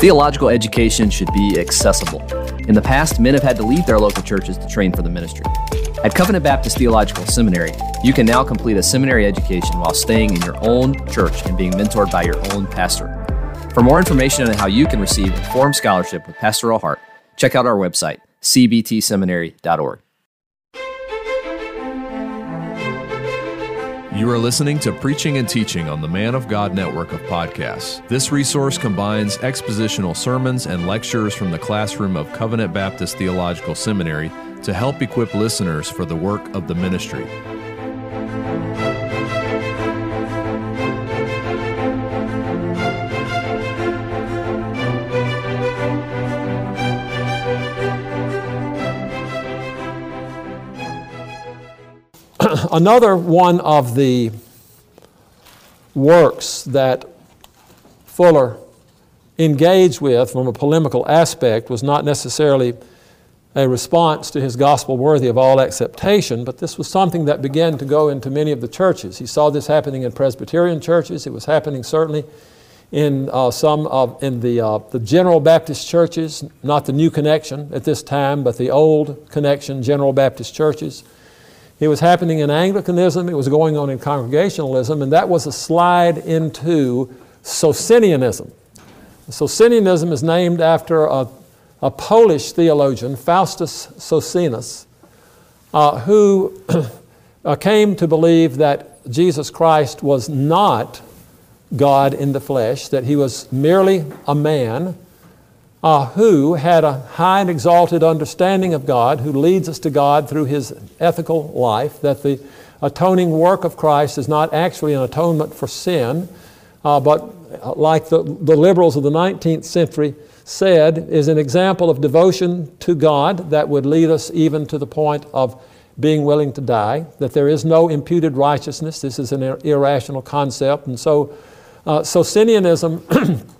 Theological education should be accessible. In the past, men have had to leave their local churches to train for the ministry. At Covenant Baptist Theological Seminary, you can now complete a seminary education while staying in your own church and being mentored by your own pastor. For more information on how you can receive informed scholarship with pastoral heart, check out our website, cbtseminary.org. You are listening to Preaching and Teaching on the Man of God network of podcasts. This resource combines expositional sermons and lectures from the classroom of Covenant Baptist Theological Seminary to help equip listeners for the work of the ministry. Another one of the works that Fuller engaged with from a polemical aspect was not necessarily a response to his gospel worthy of all acceptation, but this was something that began to go into many of the churches. He saw this happening in Presbyterian churches. It was happening certainly in uh, some of in the uh, the General Baptist churches, not the New Connection at this time, but the Old Connection General Baptist churches. It was happening in Anglicanism. It was going on in Congregationalism, and that was a slide into Socinianism. Socinianism is named after a a Polish theologian, Faustus Socinus, uh, who uh, came to believe that Jesus Christ was not God in the flesh, that he was merely a man uh, who had a high and exalted understanding of God, who leads us to God through his ethical life, that the atoning work of Christ is not actually an atonement for sin, uh, but uh, like the, the liberals of the 19th century, said is an example of devotion to God that would lead us even to the point of being willing to die, that there is no imputed righteousness. This is an ir- irrational concept. And so, uh, Socinianism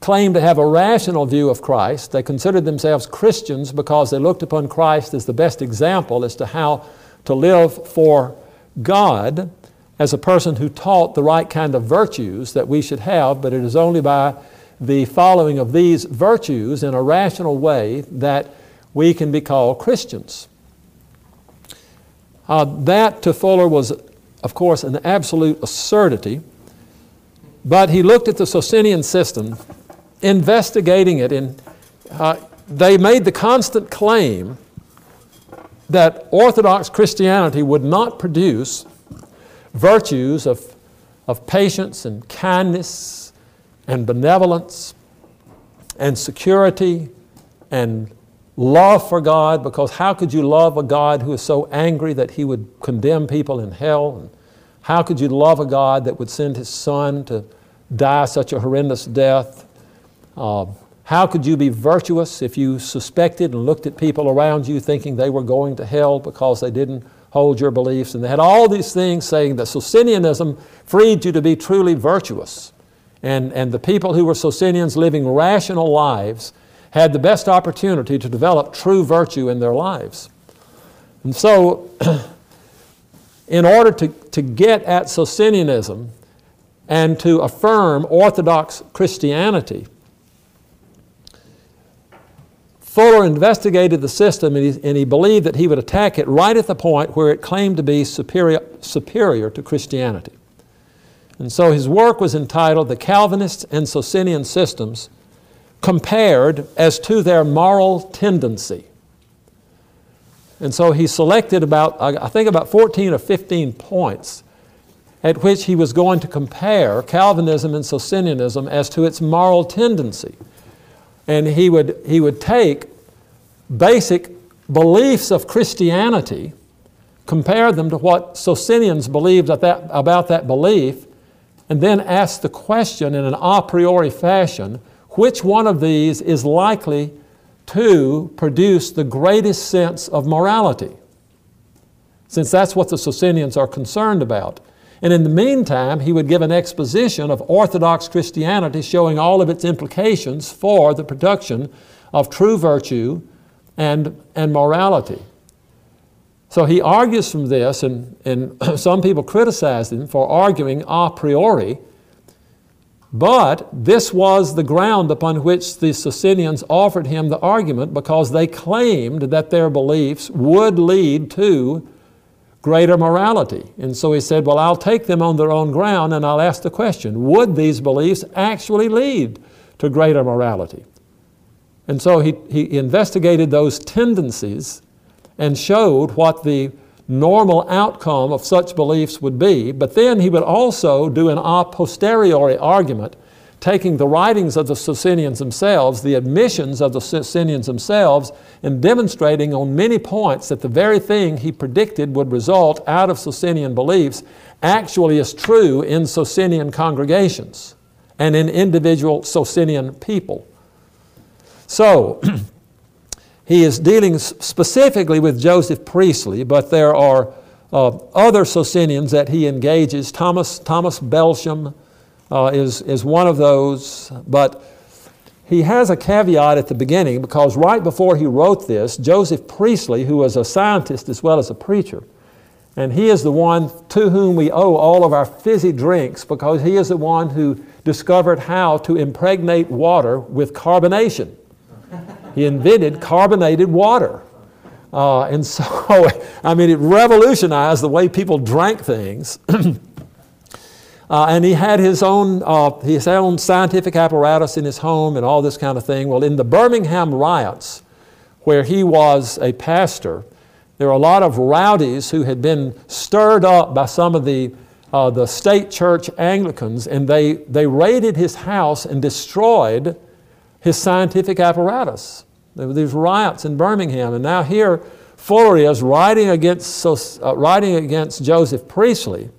claimed to have a rational view of Christ. They considered themselves Christians because they looked upon Christ as the best example as to how to live for God as a person who taught the right kind of virtues that we should have, but it is only by the following of these virtues in a rational way that we can be called Christians. Uh, that to Fuller was, of course, an absolute absurdity, but he looked at the Socinian system, investigating it, and uh, they made the constant claim that Orthodox Christianity would not produce virtues of, of patience and kindness and benevolence and security and love for God because how could you love a God who is so angry that he would condemn people in hell? And how could you love a God that would send his son to die such a horrendous death? Uh, how could you be virtuous if you suspected and looked at people around you thinking they were going to hell because they didn't hold your beliefs? And they had all these things saying that Socinianism freed you to be truly virtuous. And, and the people who were Socinians living rational lives had the best opportunity to develop true virtue in their lives. And so, in order to, to get at Socinianism and to affirm Orthodox Christianity, Fuller investigated the system and he, and he, believed that he would attack it right at the point where it claimed to be superior, superior to Christianity. And so his work was entitled The Calvinist and Socinian Systems Compared as to Their Moral Tendency. And so he selected about, I think about 14 or 15 points at which he was going to compare Calvinism and Socinianism as to its moral tendency. And he would, he would take basic beliefs of Christianity, compare them to what Socinians believed that, about that belief, and then ask the question in an a priori fashion which one of these is likely to produce the greatest sense of morality? Since that's what the Socinians are concerned about. And in the meantime, he would give an exposition of Orthodox Christianity showing all of its implications for the production of true virtue and, and morality. So he argues from this, and, and some people criticize him for arguing a priori But this was the ground upon which the Socinians offered him the argument because they claimed that their beliefs would lead to greater morality. And so he said, Well, I'll take them on their own ground and I'll ask the question would these beliefs actually lead to greater morality? And so he, he investigated those tendencies and showed what the normal outcome of such beliefs would be, but then he would also do an a posteriori argument, taking the writings of the Socinians themselves, the admissions of the Socinians themselves, and demonstrating on many points that the very thing he predicted would result out of Socinian beliefs actually is true in Socinian congregations and in individual Socinian people. So, He is dealing specifically with Joseph Priestley, but there are uh, other Socinians that he engages. Thomas, Thomas Belsham uh, is, is one of those, but he has a caveat at the beginning because right before he wrote this, Joseph Priestley, who was a scientist as well as a preacher, and he is the one to whom we owe all of our fizzy drinks because he is the one who discovered how to impregnate water with carbonation. He invented carbonated water. Uh, and so, I mean, it revolutionized the way people drank things. uh, and he had his own, uh, his own scientific apparatus in his home and all this kind of thing. Well, in the Birmingham riots, where he was a pastor, there were a lot of rowdies who had been stirred up by some of the, uh, the state church Anglicans, and they, they raided his house and destroyed his scientific apparatus. There were these riots in Birmingham, and now here Fuller is writing against, uh, writing against Joseph Priestley.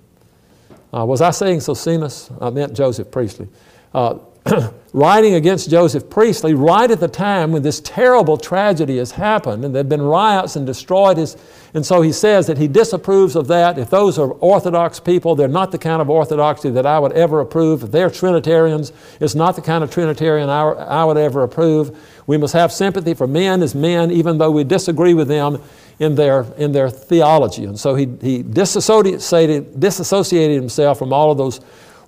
Uh, was I saying Socinus? I meant Joseph Priestley. Uh, writing against Joseph Priestley right at the time when this terrible tragedy has happened and there have been riots and destroyed his. And so he says that he disapproves of that. If those are Orthodox people, they're not the kind of orthodoxy that I would ever approve. If they're Trinitarians, it's not the kind of Trinitarian I, I would ever approve. We must have sympathy for men as men, even though we disagree with them in their, in their theology. And so he, he disassociated, disassociated himself from all of those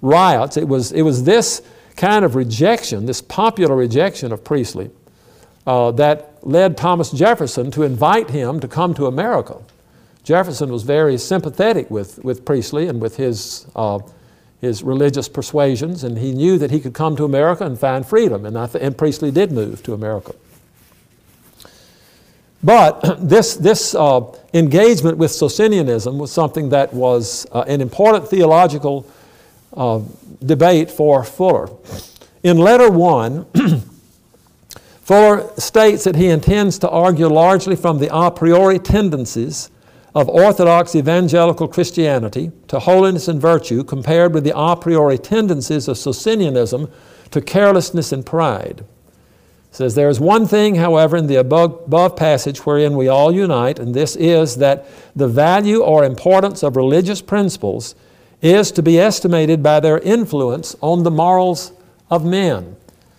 riots. It was, it was this kind of rejection, this popular rejection of Priestley, uh, that led Thomas Jefferson to invite him to come to America. Jefferson was very sympathetic with, with Priestley and with his, uh, his religious persuasions, and he knew that he could come to America and find freedom, and, th- and Priestley did move to America. But this, this uh, engagement with Socinianism was something that was uh, an important theological uh, debate for Fuller. In letter one, Fuller states that he intends to argue largely from the a priori tendencies of Orthodox evangelical Christianity to holiness and virtue compared with the a priori tendencies of Socinianism to carelessness and pride. He says, There is one thing, however, in the above, above passage wherein we all unite, and this is that the value or importance of religious principles is to be estimated by their influence on the morals of men.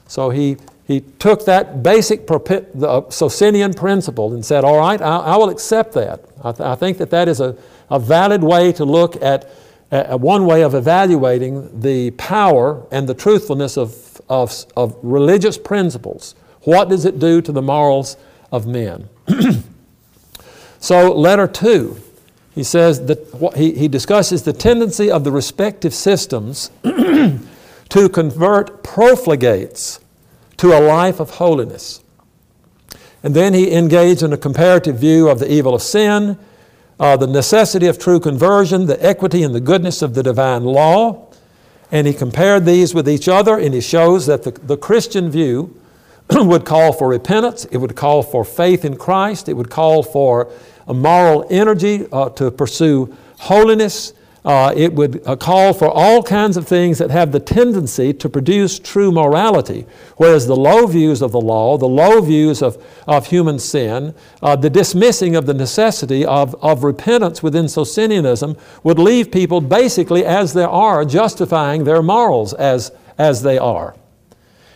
So he, he took that basic the Socinian principle and said, All right, I, I will accept that. I, th- I, think that that is a, a valid way to look at uh, one way of evaluating the power and the truthfulness of, of, of religious principles. What does it do to the morals of men? so, letter two he says that he, he discusses the tendency of the respective systems to convert profligates to a life of holiness. And then he engaged in a comparative view of the evil of sin, uh, the necessity of true conversion, the equity and the goodness of the divine law. And he compared these with each other, and he shows that the, the Christian view would call for repentance, it would call for faith in Christ, it would call for a moral energy uh, to pursue holiness. Uh, it would uh, call for all kinds of things that have the tendency to produce true morality. Whereas the low views of the law, the low views of, of human sin, uh, the dismissing of the necessity of, of repentance within Socinianism would leave people basically as they are, justifying their morals as, as they are.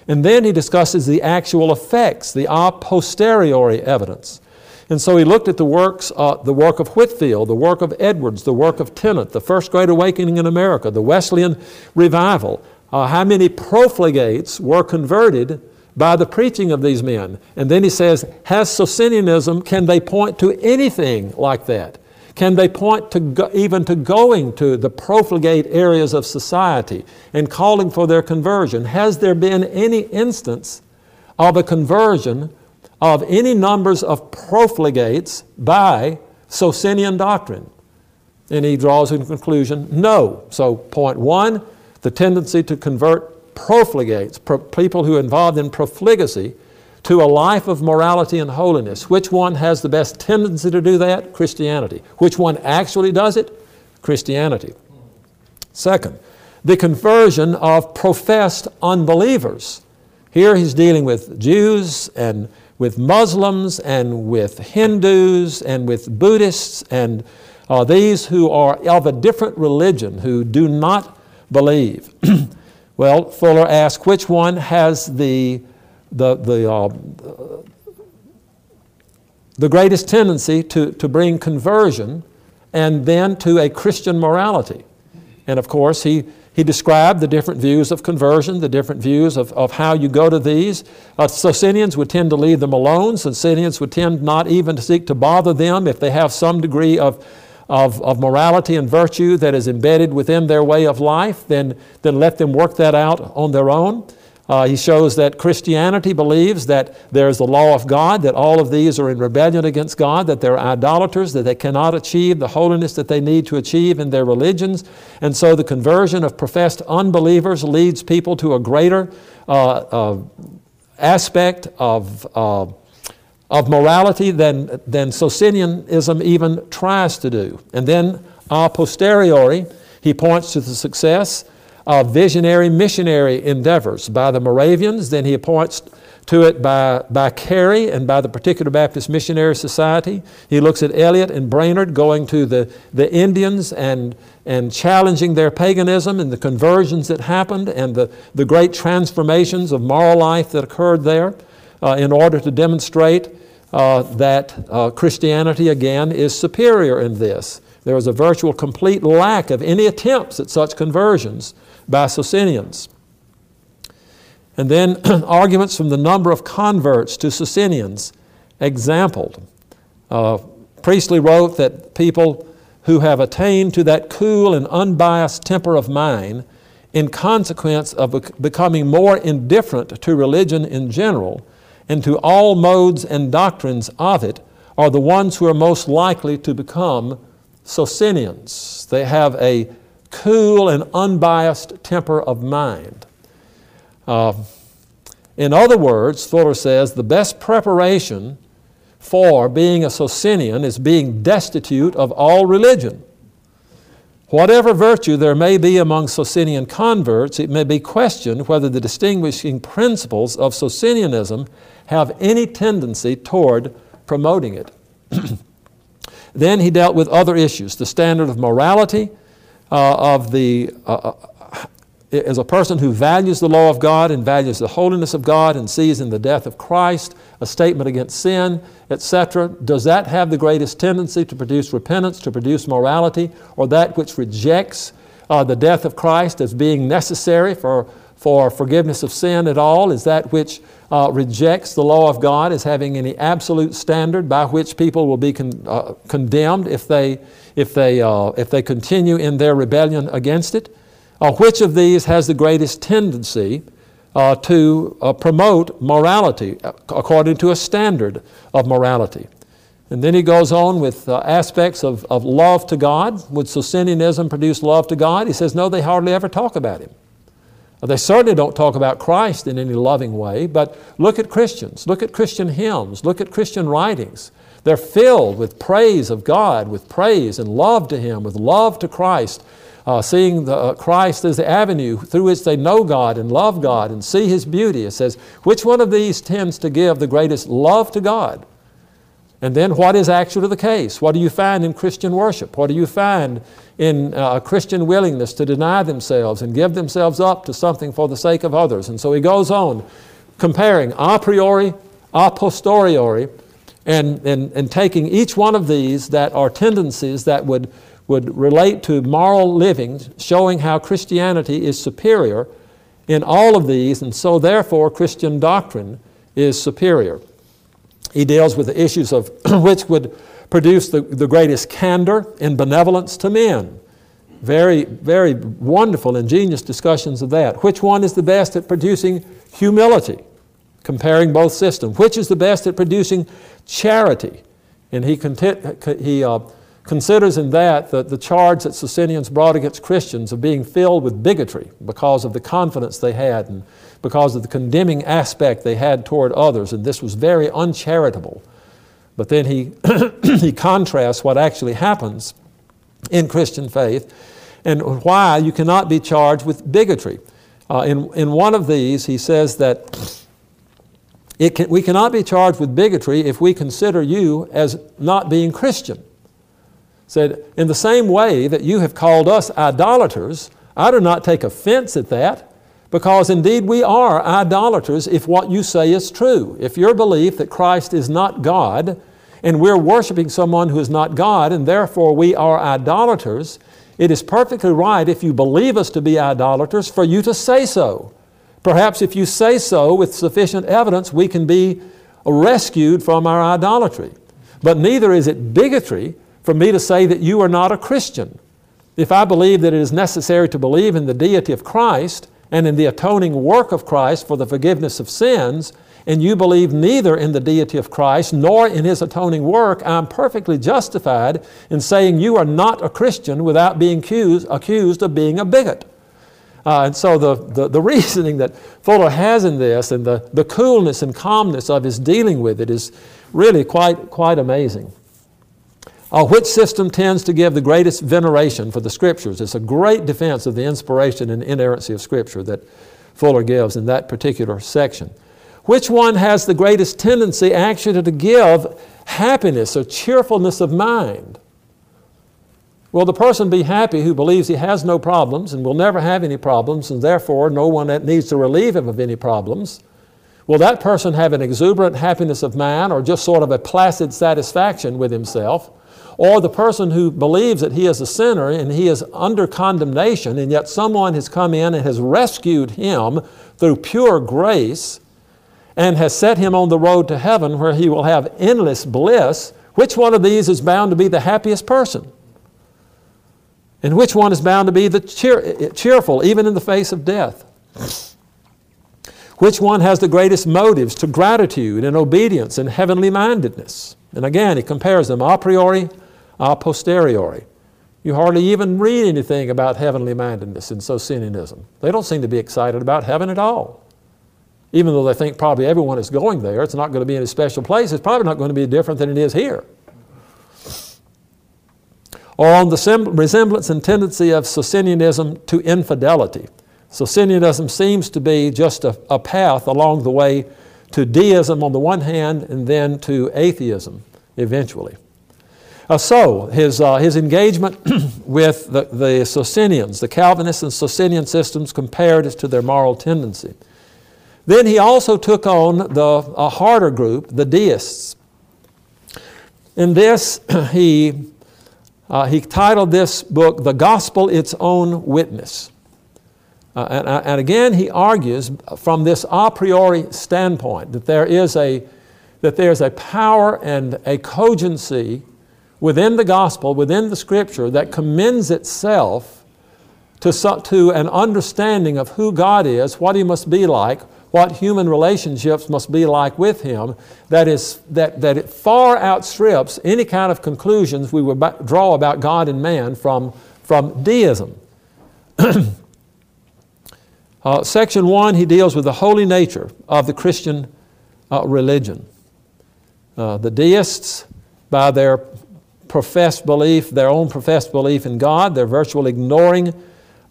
And then he discusses the actual effects, the a posteriori evidence. And so he looked at the works, uh, the work of Whitefield, the work of Edwards, the work of Tennent, the First Great Awakening in America, the Wesleyan Revival, Uh, how many profligates were converted by the preaching of these men? And then he says, Has Socinianism, can they point to anything like that? Can they point to go, even to going to the profligate areas of society and calling for their conversion? Has there been any instance of a conversion of any numbers of profligates by Socinian doctrine? And he draws a conclusion no. So, point one, the tendency to convert profligates, pro- people who are involved in profligacy, to a life of morality and holiness. Which one has the best tendency to do that? Christianity. Which one actually does it? Christianity. Second, the conversion of professed unbelievers. Here he's dealing with Jews and with Muslims and with Hindus and with Buddhists and uh, these who are of a different religion, who do not believe. well, Fuller asks which one has the the, the, uh, the greatest tendency to, to bring conversion and then to a Christian morality. And of course, he, he described the different views of conversion, the different views of, of how you go to these. Uh, Socinians would tend to leave them alone. Socinians would tend not even to seek to bother them if they have some degree of, of, of morality and virtue that is embedded within their way of life, then, then let them work that out on their own. Uh, he shows that Christianity believes that there's the law of God, that all of these are in rebellion against God, that they're idolaters, that they cannot achieve the holiness that they need to achieve in their religions. And so the conversion of professed unbelievers leads people to a greater uh, uh, aspect of, uh, of morality than, than Socinianism even tries to do. And then a posteriori, he points to the success of visionary missionary endeavors by the Moravians. Then he points to it by, by Carey and by the Particular Baptist Missionary Society. He looks at Eliot and Brainerd going to the, the Indians and, and challenging their paganism and the conversions that happened and the, the great transformations of moral life that occurred there uh, in order to demonstrate uh, that uh, Christianity, again, is superior in this. There is a virtual complete lack of any attempts at such conversions by Socinians. And then arguments from the number of converts to Socinians exampled. Uh, Priestley wrote that people who have attained to that cool and unbiased temper of mind in consequence of becoming more indifferent to religion in general and to all modes and doctrines of it are the ones who are most likely to become Socinians. They have a cool and unbiased temper of mind. Uh, in other words, Fuller says the best preparation for being a Socinian is being destitute of all religion. Whatever virtue there may be among Socinian converts, it may be questioned whether the distinguishing principles of Socinianism have any tendency toward promoting it. then he dealt with other issues the standard of morality, uh, of the, uh, uh, as a person who values the law of God and values the holiness of God and sees in the death of Christ a statement against sin, etc., does that have the greatest tendency to produce repentance, to produce morality, or that which rejects uh, the death of Christ as being necessary for, for forgiveness of sin at all? Is that which uh, rejects the law of God as having any absolute standard by which people will be con- uh, condemned if they, if, they, uh, if they continue in their rebellion against it? Uh, which of these has the greatest tendency uh, to uh, promote morality according to a standard of morality? And then he goes on with aspects of, of love to God. Would Socinianism produce love to God? He says, no, they hardly ever talk about Him. They certainly don't talk about Christ in any loving way, but look at Christians, look at Christian hymns, look at Christian writings. They're filled with praise of God, with praise and love to Him, with love to Christ, uh, seeing the, uh, Christ as the avenue through which they know God and love God and see His beauty. It says, which one of these tends to give the greatest love to God? And then what is actually the case? What do you find in Christian worship? What do you find in uh, a Christian willingness to deny themselves and give themselves up to something for the sake of others? And so he goes on comparing a priori, a posteriori, and, and, and taking each one of these that are tendencies that would, would relate to moral living, showing how Christianity is superior, in all of these, and so therefore Christian doctrine is superior. He deals with the issues of which would produce the, the greatest candor and benevolence to men. Very, very wonderful, ingenious discussions of that. Which one is the best at producing humility? Comparing both systems. Which is the best at producing charity? And he, he uh, considers in that the, the charge that Socinians brought against Christians of being filled with bigotry because of the confidence they had and because of the condemning aspect they had toward others, and this was very uncharitable. But then he, he contrasts what actually happens in Christian faith and why you cannot be charged with bigotry. Uh, in, in one of these, he says that can, we cannot be charged with bigotry if we consider you as not being Christian said, In the same way that you have called us idolaters, I do not take offense at that, because indeed we are idolaters if what you say is true. If your belief that Christ is not God, and we're worshiping someone who is not God, and therefore we are idolaters, it is perfectly right if you believe us to be idolaters for you to say so. Perhaps if you say so with sufficient evidence, we can be rescued from our idolatry. But neither is it bigotry for me to say that you are not a Christian. If I believe that it is necessary to believe in the deity of Christ and in the atoning work of Christ for the forgiveness of sins, and you believe neither in the deity of Christ nor in His atoning work, I'm perfectly justified in saying you are not a Christian without being accused, accused of being a bigot. Uh, and so the, the, the, reasoning that Fuller has in this and the, the coolness and calmness of his dealing with it is really quite, quite amazing. Uh, which system tends to give the greatest veneration for the Scriptures? It's a great defense of the inspiration and inerrancy of Scripture that Fuller gives in that particular section. Which one has the greatest tendency actually to give happiness or cheerfulness of mind? Will the person be happy who believes he has no problems and will never have any problems, and therefore no one that needs to relieve him of any problems? Will that person have an exuberant happiness of mind or just sort of a placid satisfaction with himself? Or the person who believes that he is a sinner and he is under condemnation, and yet someone has come in and has rescued him through pure grace and has set him on the road to heaven where he will have endless bliss. Which one of these is bound to be the happiest person? And which one is bound to be the cheer, cheerful, even in the face of death? Which one has the greatest motives to gratitude and obedience and heavenly mindedness? And again, he compares them a priori a posteriori. You hardly even read anything about heavenly mindedness in Socinianism. They don't seem to be excited about heaven at all. Even though they think probably everyone is going there, it's not going to be in a special place, it's probably not going to be different than it is here. Or on the resemblance and tendency of Socinianism to infidelity. Socinianism seems to be just a, a path along the way to deism on the one hand and then to atheism eventually. Uh, so, his, uh, his engagement with the, the Socinians, the Calvinist and Socinian systems compared as to their moral tendency. Then he also took on the, a harder group, the deists. In this, he, uh, he titled this book, The Gospel Its Own Witness. Uh, and, uh, and, again, he argues from this a priori standpoint that there is a, that there's a power and a cogency within the gospel, within the scripture, that commends itself to, to an understanding of who God is, what He must be like, what human relationships must be like with Him, that, is, that, that it far outstrips any kind of conclusions we would draw about God and man from, from deism. uh, section 1, he deals with the holy nature of the Christian uh, religion. Uh, the deists, by their professed belief, their own professed belief in God, their virtual ignoring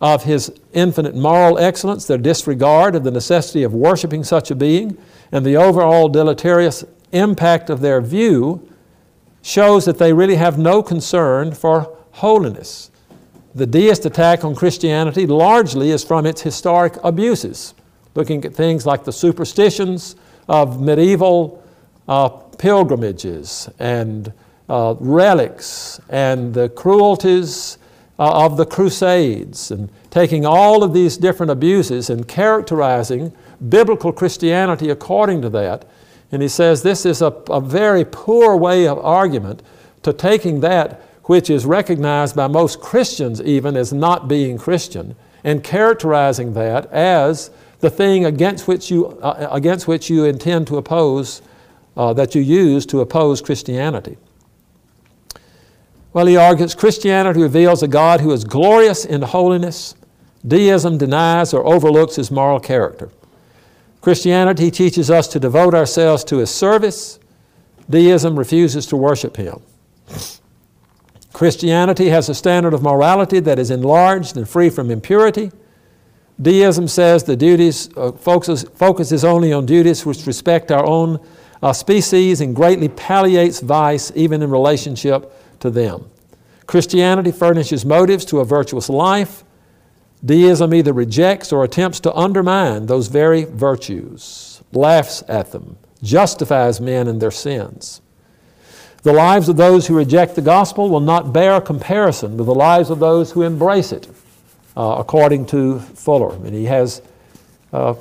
of His infinite moral excellence, their disregard of the necessity of worshiping such a being, and the overall deleterious impact of their view shows that they really have no concern for holiness. The deist attack on Christianity largely is from its historic abuses, looking at things like the superstitions of medieval uh, pilgrimages and uh, relics and the cruelties uh, of the Crusades and taking all of these different abuses and characterizing biblical Christianity according to that. And he says this is a, a very poor way of argument to taking that which is recognized by most Christians even as not being Christian and characterizing that as the thing against which you, uh, against which you intend to oppose, uh, that you use to oppose Christianity. Well, he argues Christianity reveals a God who is glorious in holiness. Deism denies or overlooks his moral character. Christianity teaches us to devote ourselves to his service. Deism refuses to worship him. Christianity has a standard of morality that is enlarged and free from impurity. Deism says the duties uh, focuses, focuses only on duties which respect our own uh, species and greatly palliates vice even in relationship to them. Christianity furnishes motives to a virtuous life. Deism either rejects or attempts to undermine those very virtues, laughs at them, justifies men in their sins. The lives of those who reject the gospel will not bear comparison with the lives of those who embrace it uh, according to Fuller. And he has, uh,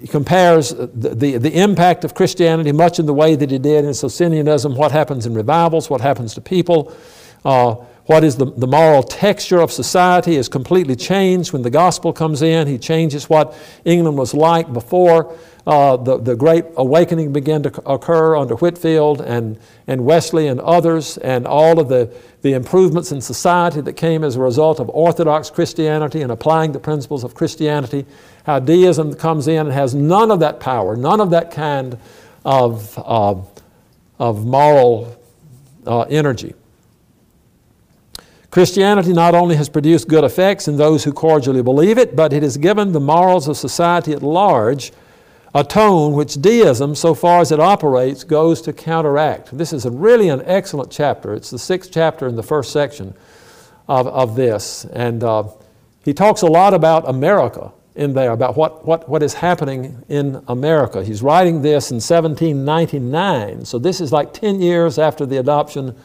he compares the, the, the, impact of Christianity much in the way that he did in Socinianism, what happens in revivals, what happens to people, uh, what is the, the moral texture of society is completely changed when the gospel comes in. He changes what England was like before uh, the, the great awakening began to occur under Whitefield and, and Wesley and others, and all of the, the improvements in society that came as a result of Orthodox Christianity and applying the principles of Christianity, how deism comes in and has none of that power, none of that kind of, uh, of moral uh, energy. Christianity not only has produced good effects in those who cordially believe it, but it has given the morals of society at large a tone which deism, so far as it operates, goes to counteract. This is really an excellent chapter. It's the sixth chapter in the first section of, of this. And uh, he talks a lot about America in there, about what, what, what is happening in America. He's writing this in 1799, so this is like 10 years after the adoption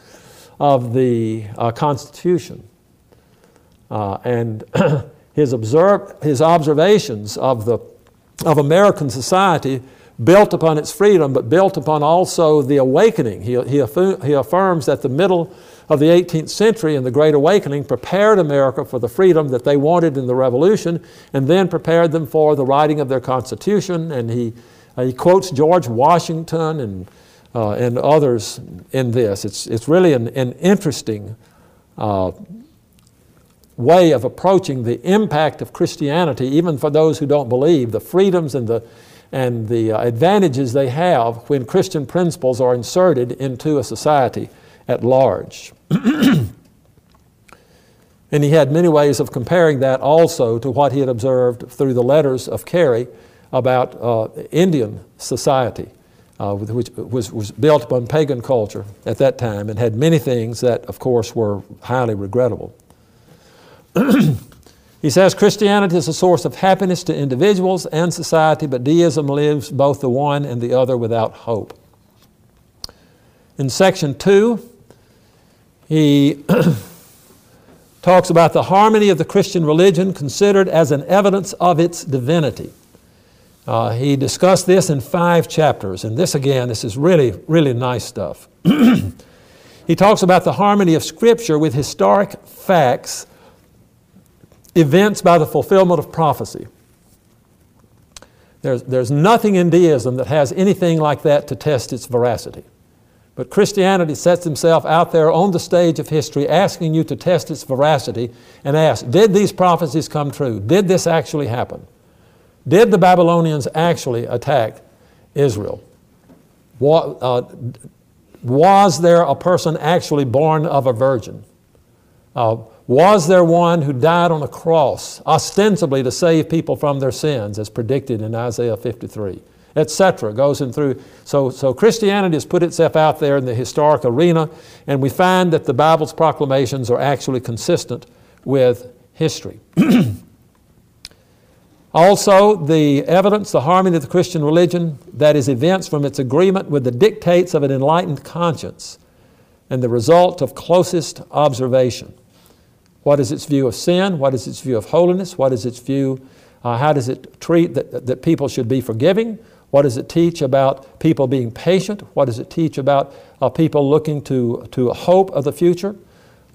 of the uh, Constitution. Uh, and his, observe, his observations of the of American society built upon its freedom, but built upon also the awakening. He, he, he affirms that the middle of the 18th century and the Great Awakening prepared America for the freedom that they wanted in the Revolution and then prepared them for the writing of their Constitution. And he, uh, he quotes George Washington and, uh, and others in this. It's, it's really an, an interesting uh, way of approaching the impact of Christianity, even for those who don't believe, the freedoms and the, and the uh, advantages they have when Christian principles are inserted into a society at large. and he had many ways of comparing that also to what he had observed through the letters of Carey about uh, Indian society. Uh, which was, was built upon pagan culture at that time and had many things that, of course, were highly regrettable. He says Christianity is a source of happiness to individuals and society, but deism leaves both the one and the other without hope. In section two, he talks about the harmony of the Christian religion considered as an evidence of its divinity. Uh, he discussed this in five chapters, and this again, this is really, really nice stuff. he talks about the harmony of Scripture with historic facts events by the fulfillment of prophecy. There's, there's nothing in deism that has anything like that to test its veracity. But Christianity sets himself out there on the stage of history asking you to test its veracity and ask, did these prophecies come true? Did this actually happen? Did the Babylonians actually attack Israel? Uh, was there a person actually born of a virgin? Uh, was there one who died on a cross, ostensibly to save people from their sins, as predicted in Isaiah 53, etc.? Goes in through. So, so Christianity has put itself out there in the historic arena, and we find that the Bible's proclamations are actually consistent with history. also, the evidence, the harmony of the Christian religion, that is evinced from its agreement with the dictates of an enlightened conscience and the result of closest observation. What is its view of sin? What is its view of holiness? What is its view, uh, how does it treat that, that people should be forgiving? What does it teach about people being patient? What does it teach about uh, people looking to, to a hope of the future?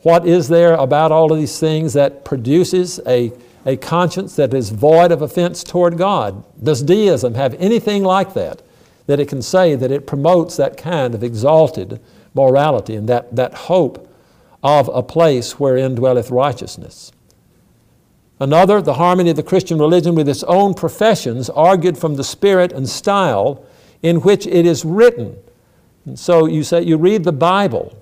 What is there about all of these things that produces a, a conscience that is void of offense toward God? Does deism have anything like that? That it can say that it promotes that kind of exalted morality and that, that hope of a place wherein dwelleth righteousness. Another, the harmony of the Christian religion with its own professions, argued from the spirit and style in which it is written. And so you say you read the Bible.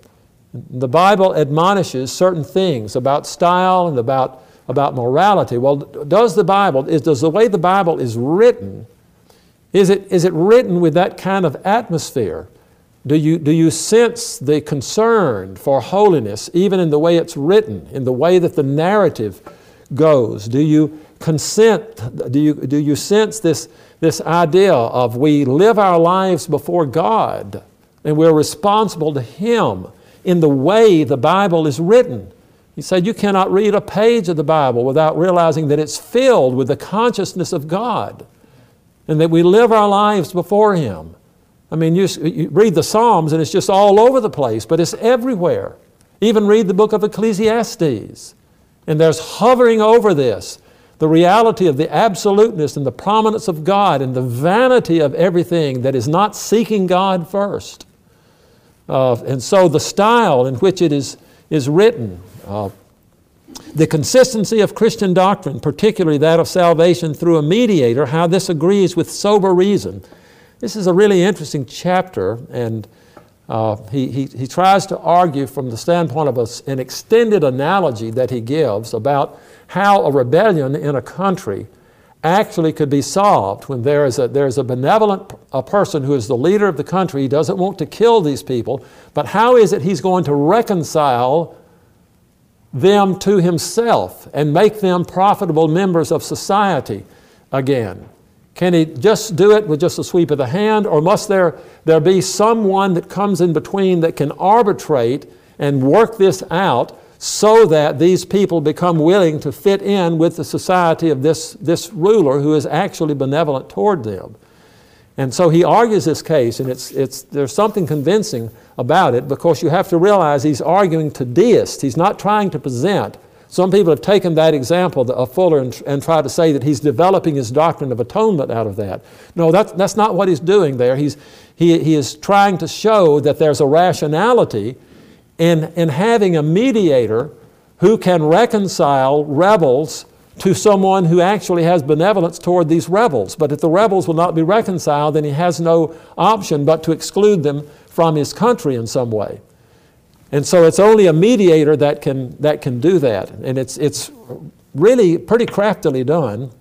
The Bible admonishes certain things about style and about, about morality. Well, does the Bible, is, does the way the Bible is written, is it, is it written with that kind of atmosphere? Do you, do you sense the concern for holiness even in the way it's written, in the way that the narrative goes? Do you consent? Do you, do you sense this, this idea of we live our lives before God and we're responsible to Him in the way the Bible is written? He said, You cannot read a page of the Bible without realizing that it's filled with the consciousness of God and that we live our lives before Him. I mean, you, you, read the Psalms and it's just all over the place, but it's everywhere. Even read the book of Ecclesiastes. And there's hovering over this the reality of the absoluteness and the prominence of God and the vanity of everything that is not seeking God first. Uh, and so the style in which it is, is written, uh, the consistency of Christian doctrine, particularly that of salvation through a mediator, how this agrees with sober reason this is a really interesting chapter, and uh, he, he, he tries to argue from the standpoint of a, an extended analogy that he gives about how a rebellion in a country actually could be solved when there is a, there is a benevolent a person who is the leader of the country. He doesn't want to kill these people, but how is it he's going to reconcile them to himself and make them profitable members of society again? Can he just do it with just a sweep of the hand, or must there, there be someone that comes in between that can arbitrate and work this out so that these people become willing to fit in with the society of this, this ruler who is actually benevolent toward them? And so he argues this case, and it's, it's, there's something convincing about it because you have to realize he's arguing to deists. He's not trying to present some people have taken that example of Fuller and, and tried to say that he's developing his doctrine of atonement out of that. No, that's, that's not what he's doing there. He's, he, he is trying to show that there's a rationality in, in having a mediator who can reconcile rebels to someone who actually has benevolence toward these rebels. But if the rebels will not be reconciled, then he has no option but to exclude them from his country in some way. And so it's only a mediator that can, that can do that. And it's, it's really pretty craftily done.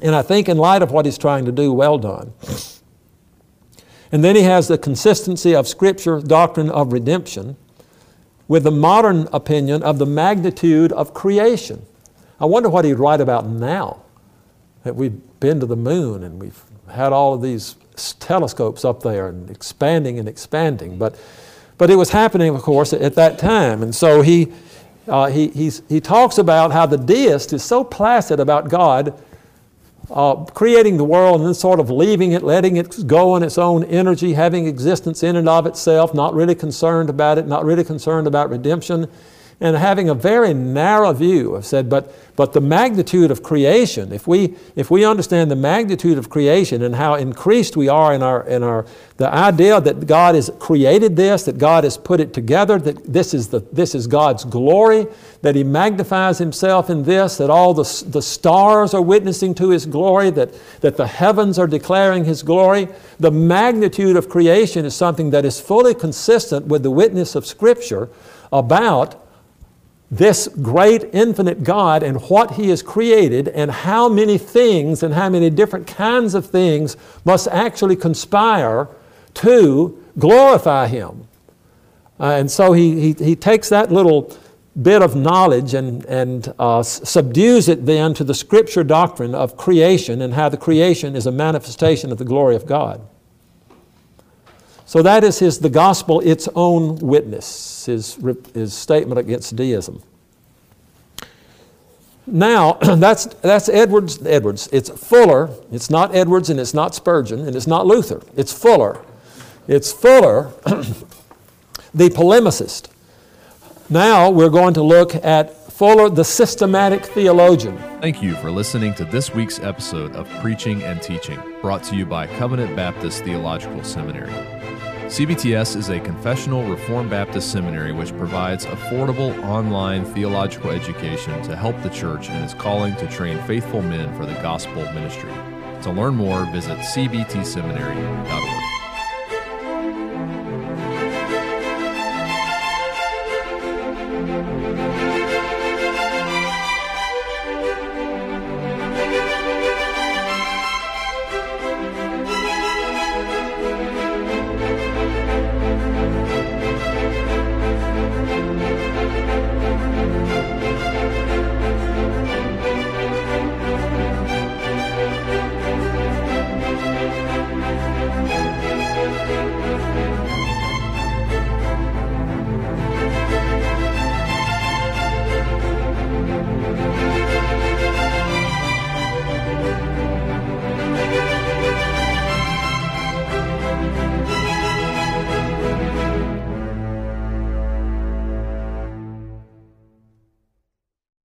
And I think, in light of what he's trying to do, well done. And then he has the consistency of Scripture, doctrine of redemption, with the modern opinion of the magnitude of creation. I wonder what he'd write about now that we've been to the moon and we've had all of these telescopes up there and expanding and expanding. But but it was happening, of course, at that time. And so he, uh, he, he talks about how the deist is so placid about God uh, creating the world and then sort of leaving it, letting it go on its own energy, having existence in and of itself, not really concerned about it, not really concerned about redemption and having a very narrow view have said, but, but the magnitude of creation, if we, if we understand the magnitude of creation and how increased we are in our, in our, the idea that God has created this, that God has put it together, that this is, the, this is God's glory, that He magnifies Himself in this, that all the, the stars are witnessing to His glory, that, that the heavens are declaring His glory. The magnitude of creation is something that is fully consistent with the witness of Scripture about this great infinite God and what He has created, and how many things and how many different kinds of things must actually conspire to glorify Him. Uh, and so he, he, he, takes that little bit of knowledge and, and uh, subdues it then to the scripture doctrine of creation and how the creation is a manifestation of the glory of God. So that is his the gospel its own witness, his, his statement against deism. Now, that's, that's Edwards, Edwards. It's Fuller. It's not Edwards and it's not Spurgeon and it's not Luther. It's Fuller. It's Fuller, the polemicist. Now we're going to look at Fuller, the systematic theologian. Thank you for listening to this week's episode of Preaching and Teaching, brought to you by Covenant Baptist Theological Seminary. CBTS is a confessional Reformed Baptist seminary which provides affordable online theological education to help the church in its calling to train faithful men for the gospel ministry. To learn more, visit cbtseminary.org.